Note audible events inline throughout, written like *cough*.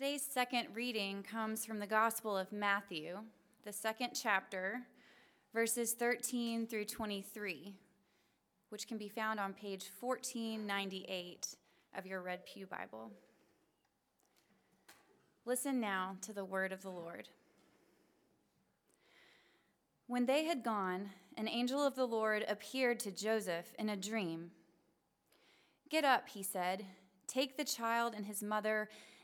Today's second reading comes from the Gospel of Matthew, the second chapter, verses 13 through 23, which can be found on page 1498 of your Red Pew Bible. Listen now to the word of the Lord. When they had gone, an angel of the Lord appeared to Joseph in a dream. Get up, he said, take the child and his mother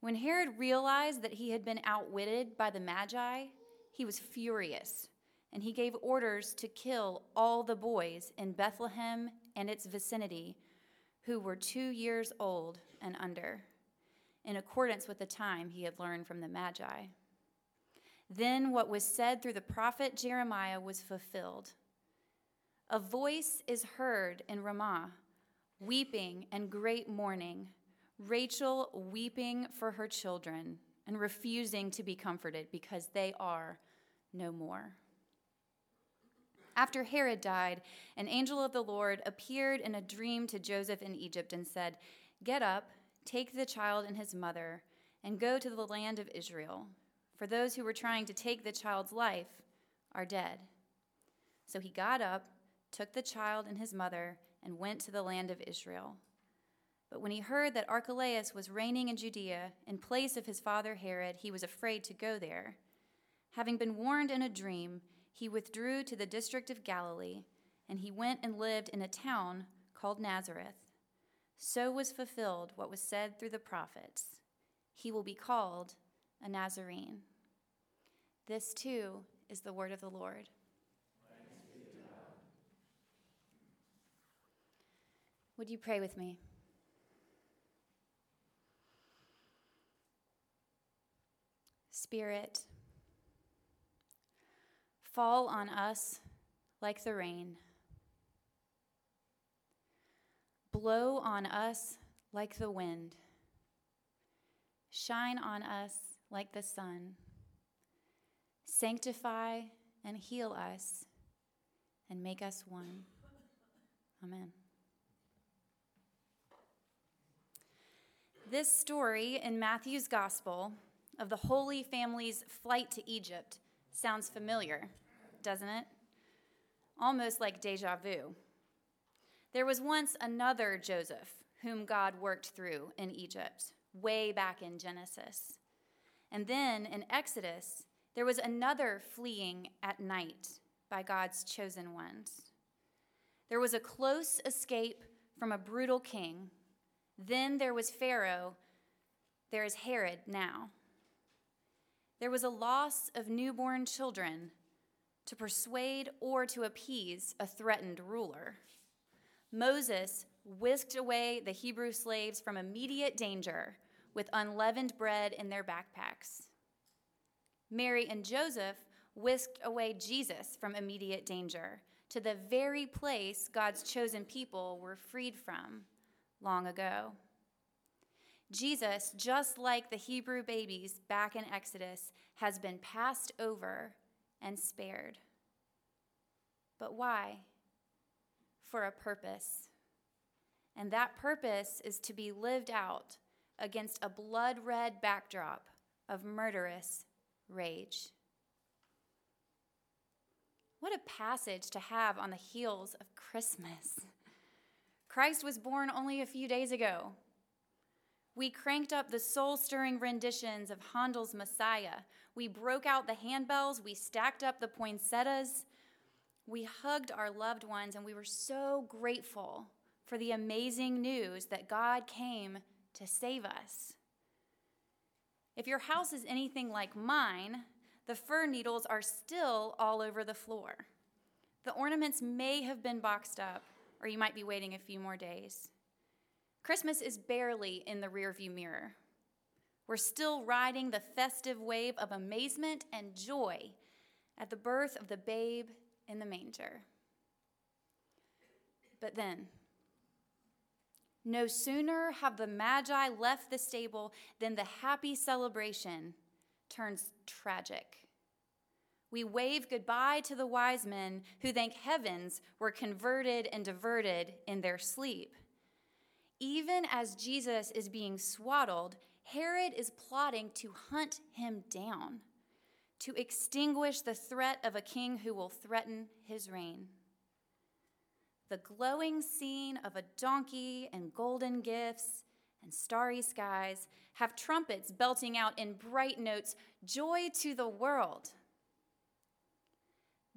When Herod realized that he had been outwitted by the Magi, he was furious, and he gave orders to kill all the boys in Bethlehem and its vicinity who were two years old and under, in accordance with the time he had learned from the Magi. Then what was said through the prophet Jeremiah was fulfilled. A voice is heard in Ramah, weeping and great mourning Rachel weeping for her children and refusing to be comforted because they are no more. After Herod died, an angel of the Lord appeared in a dream to Joseph in Egypt and said, Get up, take the child and his mother, and go to the land of Israel, for those who were trying to take the child's life are dead. So he got up, took the child and his mother, and went to the land of Israel. But when he heard that Archelaus was reigning in Judea in place of his father Herod, he was afraid to go there. Having been warned in a dream, he withdrew to the district of Galilee, and he went and lived in a town called Nazareth. So was fulfilled what was said through the prophets He will be called a Nazarene. This too is the word of the Lord. Would you pray with me? Spirit, fall on us like the rain. Blow on us like the wind. Shine on us like the sun. Sanctify and heal us and make us one. Amen. This story in Matthew's Gospel of the Holy Family's flight to Egypt sounds familiar, doesn't it? Almost like deja vu. There was once another Joseph whom God worked through in Egypt, way back in Genesis. And then in Exodus, there was another fleeing at night by God's chosen ones. There was a close escape from a brutal king. Then there was Pharaoh. There is Herod now. There was a loss of newborn children to persuade or to appease a threatened ruler. Moses whisked away the Hebrew slaves from immediate danger with unleavened bread in their backpacks. Mary and Joseph whisked away Jesus from immediate danger to the very place God's chosen people were freed from long ago. Jesus, just like the Hebrew babies back in Exodus, has been passed over and spared. But why? For a purpose. And that purpose is to be lived out against a blood red backdrop of murderous rage. What a passage to have on the heels of Christmas. Christ was born only a few days ago, we cranked up the soul stirring renditions of Handel's Messiah. We broke out the handbells. We stacked up the poinsettias. We hugged our loved ones, and we were so grateful for the amazing news that God came to save us. If your house is anything like mine, the fir needles are still all over the floor. The ornaments may have been boxed up, or you might be waiting a few more days. Christmas is barely in the rearview mirror. We're still riding the festive wave of amazement and joy at the birth of the babe in the manger. But then, no sooner have the Magi left the stable than the happy celebration turns tragic. We wave goodbye to the wise men who thank heavens were converted and diverted in their sleep. Even as Jesus is being swaddled, Herod is plotting to hunt him down, to extinguish the threat of a king who will threaten his reign. The glowing scene of a donkey and golden gifts and starry skies have trumpets belting out in bright notes, joy to the world.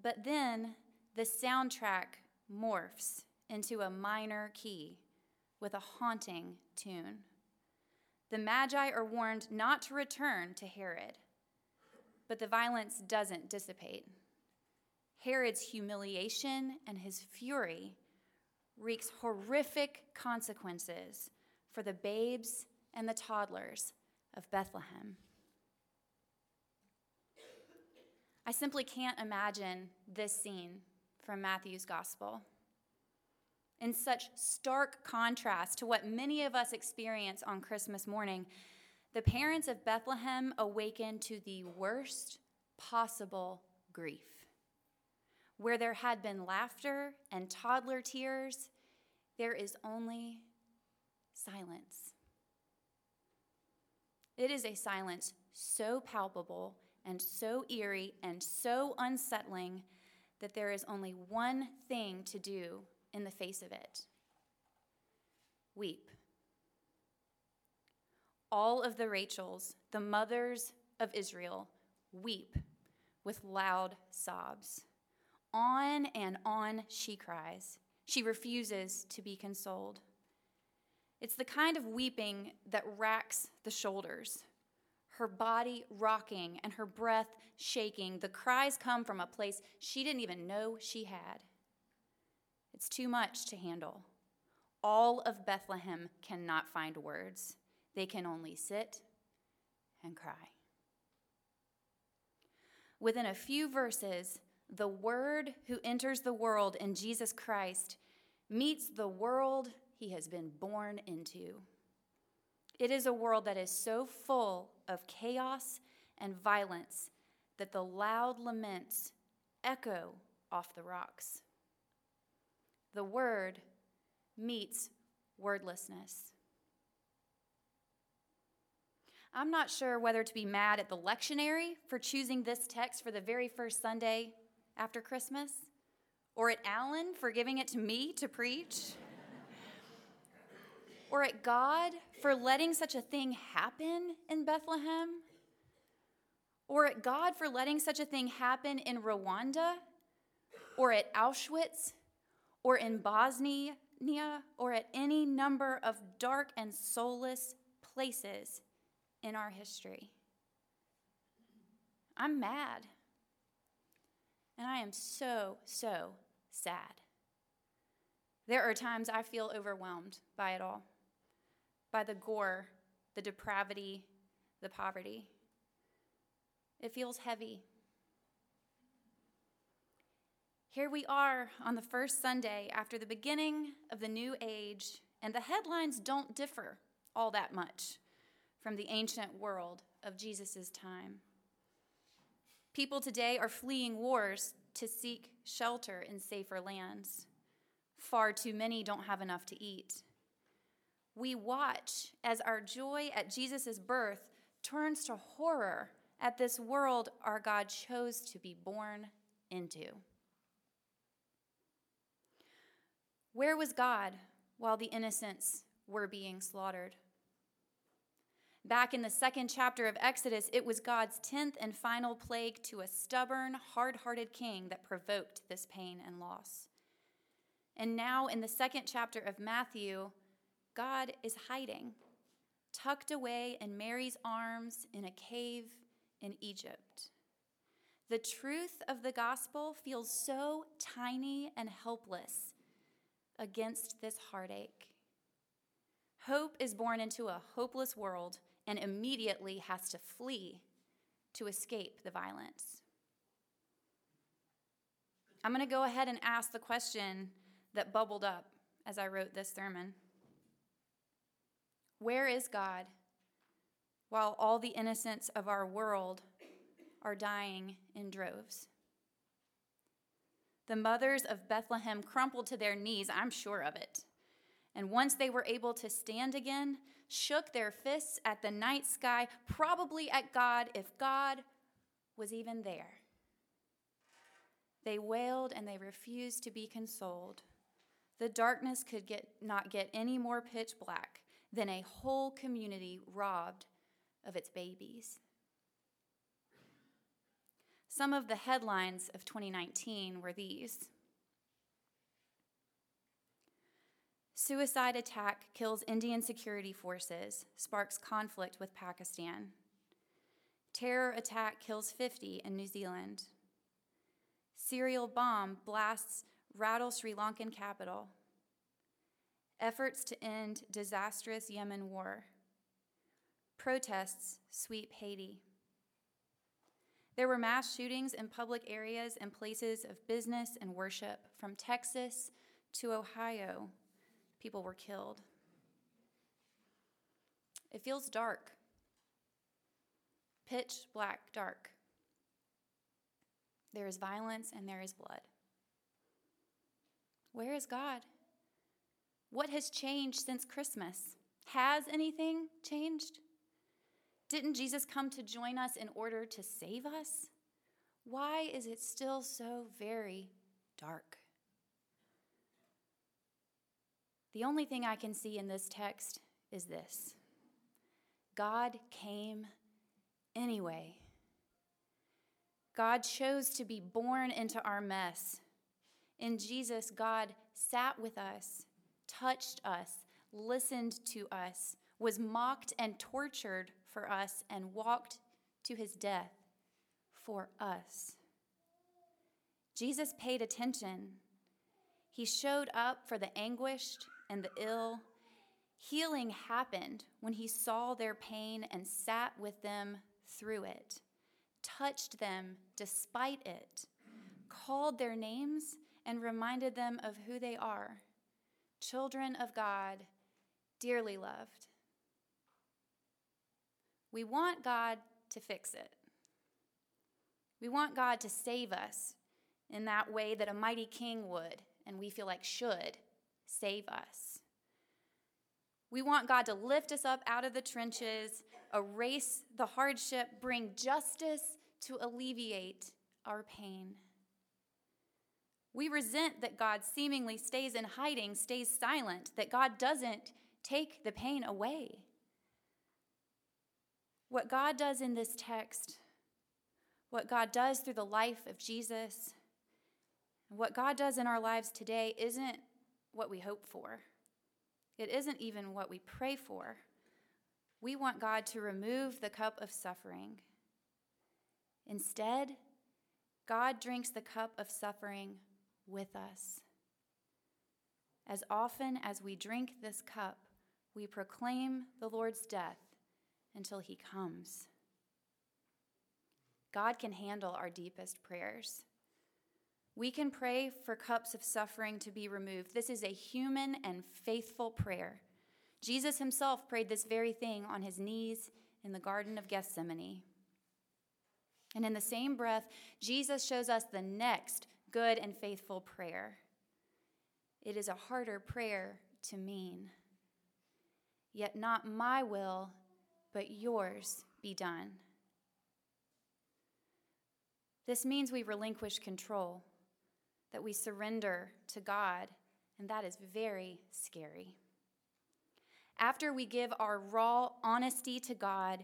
But then the soundtrack morphs into a minor key with a haunting tune. The Magi are warned not to return to Herod, but the violence doesn't dissipate. Herod's humiliation and his fury wreaks horrific consequences for the babes and the toddlers of Bethlehem. I simply can't imagine this scene from Matthew's gospel. In such stark contrast to what many of us experience on Christmas morning, the parents of Bethlehem awaken to the worst possible grief. Where there had been laughter and toddler tears, there is only silence. It is a silence so palpable and so eerie and so unsettling that there is only one thing to do in the face of it weep. All of the Rachels, the mothers of Israel, weep with loud sobs. On and on she cries. She refuses to be consoled. It's the kind of weeping that racks the shoulders her body rocking and her breath shaking. The cries come from a place she didn't even know she had. It's too much to handle. All of Bethlehem cannot find words, they can only sit and cry. Within a few verses, the Word who enters the world in Jesus Christ meets the world he has been born into. It is a world that is so full of chaos and violence that the loud laments echo off the rocks. The word meets wordlessness. I'm not sure whether to be mad at the lectionary for choosing this text for the very first Sunday after Christmas, or at Alan for giving it to me to preach *laughs* or at God for letting such a thing happen in Bethlehem? Or at God for letting such a thing happen in Rwanda? Or at Auschwitz? Or in Bosnia? Or at any number of dark and soulless places in our history? I'm mad. And I am so, so sad. There are times I feel overwhelmed by it all by the gore, the depravity, the poverty. It feels heavy. Here we are on the first Sunday after the beginning of the new age, and the headlines don't differ all that much from the ancient world of Jesus' time. People today are fleeing wars to seek shelter in safer lands. Far too many don't have enough to eat we watch as our joy at Jesus' birth turns to horror at this world our God chose to be born into. Where was God while the innocents were being slaughtered? Back in the second chapter of Exodus, it was God's tenth and final plague to a stubborn, hard hearted king that provoked this pain and loss. And now, in the second chapter of Matthew, God is hiding, tucked away in Mary's arms in a cave in Egypt. The truth of the gospel feels so tiny and helpless against this heartache. Hope is born into a hopeless world, and immediately has to flee to escape the violence. I'm going to go ahead and ask the question that bubbled up as I wrote this sermon Where is God while all the innocents of our world are dying in droves? The mothers of Bethlehem crumpled to their knees, I'm sure of it. And once they were able to stand again, shook their fists at the night sky, probably at God if God was even there. They wailed and they refused to be consoled. The darkness could get, not get any more pitch black than a whole community robbed of its babies. Some of the headlines of 2019 were these Suicide attack kills Indian security forces, sparks conflict with Pakistan. Terror attack kills 50 in New Zealand. Serial bomb blasts rattle Sri Lankan capital. Efforts to end disastrous Yemen war. Protests sweep Haiti. There were mass shootings in public areas and places of business and worship, from Texas to Ohio. People were killed. It feels dark, pitch black dark. There is violence and there is blood. Where is God? What has changed since Christmas? Has anything changed? Didn't Jesus come to join us in order to save us? Why is it still so very dark? The only thing I can see in this text is this God came anyway. God chose to be born into our mess. In Jesus, God sat with us, touched us, listened to us, was mocked and tortured for us, and walked to his death for us. Jesus paid attention. He showed up for the anguished and the ill. Healing happened when he saw their pain and sat with them through it touched them despite it, called their names, and reminded them of who they are children of God, dearly loved. We want God to fix it. We want God to save us in that way that a mighty king would, and we feel like should, save us. We want God to lift us up out of the trenches, erase the hardship, bring justice to alleviate our pain. We resent that God seemingly stays in hiding, stays silent, that God doesn't take the pain away. What God does in this text, what God does through the life of Jesus, what God does in our lives today isn't what we hope for. It isn't even what we pray for. We want God to remove the cup of suffering. Instead, God drinks the cup of suffering with us. As often as we drink this cup, we proclaim the Lord's death until he comes. God can handle our deepest prayers. We can pray for cups of suffering to be removed. This is a human and faithful prayer. Jesus himself prayed this very thing on his knees in the Garden of Gethsemane. And in the same breath, Jesus shows us the next good and faithful prayer. It is a harder prayer to mean. Yet not my will, but yours be done. This means we relinquish control that we surrender to God, and that is very scary. After we give our raw honesty to God,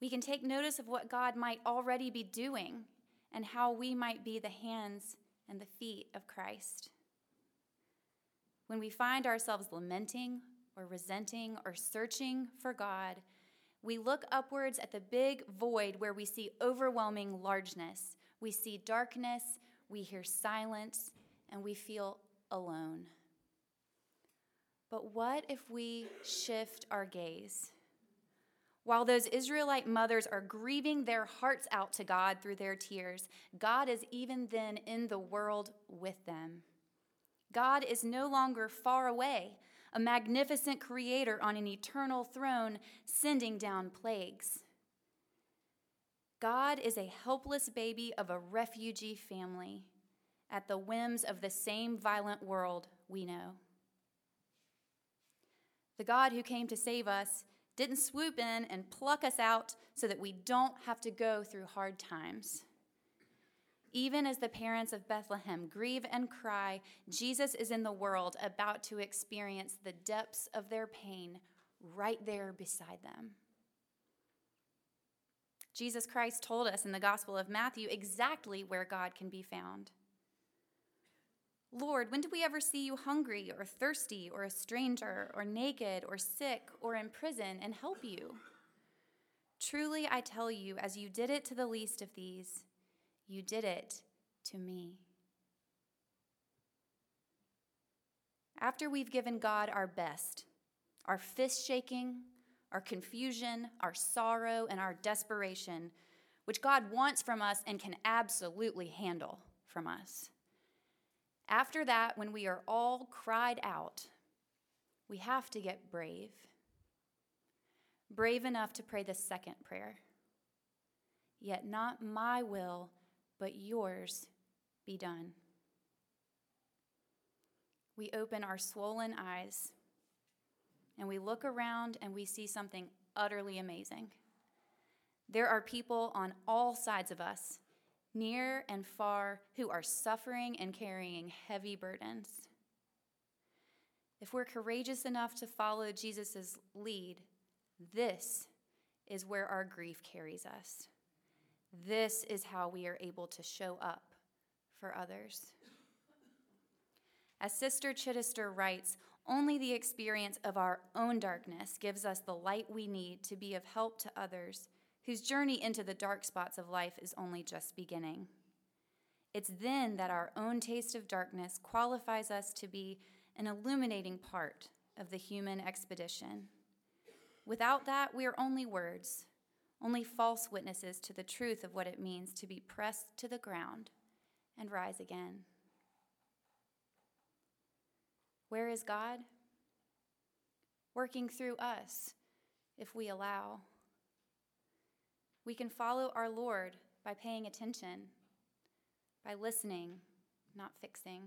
we can take notice of what God might already be doing and how we might be the hands and the feet of Christ. When we find ourselves lamenting or resenting or searching for God, we look upwards at the big void where we see overwhelming largeness. We see darkness we hear silence, and we feel alone. But what if we shift our gaze? While those Israelite mothers are grieving their hearts out to God through their tears, God is even then in the world with them. God is no longer far away, a magnificent creator on an eternal throne sending down plagues. God is a helpless baby of a refugee family at the whims of the same violent world we know. The God who came to save us didn't swoop in and pluck us out so that we don't have to go through hard times. Even as the parents of Bethlehem grieve and cry, Jesus is in the world about to experience the depths of their pain right there beside them. Jesus Christ told us in the Gospel of Matthew exactly where God can be found. Lord, when did we ever see you hungry or thirsty or a stranger or naked or sick or in prison and help you? Truly, I tell you, as you did it to the least of these, you did it to me. After we've given God our best, our fist shaking, our confusion, our sorrow, and our desperation, which God wants from us and can absolutely handle from us after that, when we are all cried out, we have to get brave. Brave enough to pray the second prayer. Yet not my will, but yours be done. We open our swollen eyes and we look around and we see something utterly amazing. There are people on all sides of us near and far, who are suffering and carrying heavy burdens. If we're courageous enough to follow Jesus' lead, this is where our grief carries us. This is how we are able to show up for others. As Sister Chittister writes, only the experience of our own darkness gives us the light we need to be of help to others whose journey into the dark spots of life is only just beginning. It's then that our own taste of darkness qualifies us to be an illuminating part of the human expedition. Without that, we are only words, only false witnesses to the truth of what it means to be pressed to the ground and rise again. Where is God? Working through us if we allow. We can follow our Lord by paying attention, by listening, not fixing.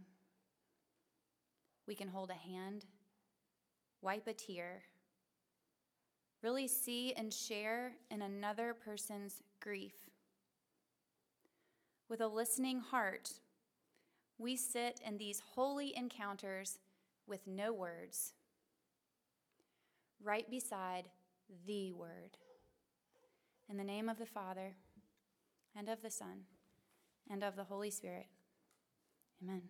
We can hold a hand, wipe a tear, really see and share in another person's grief. With a listening heart, we sit in these holy encounters with no words, right beside the Word. In the name of the Father, and of the Son, and of the Holy Spirit. Amen.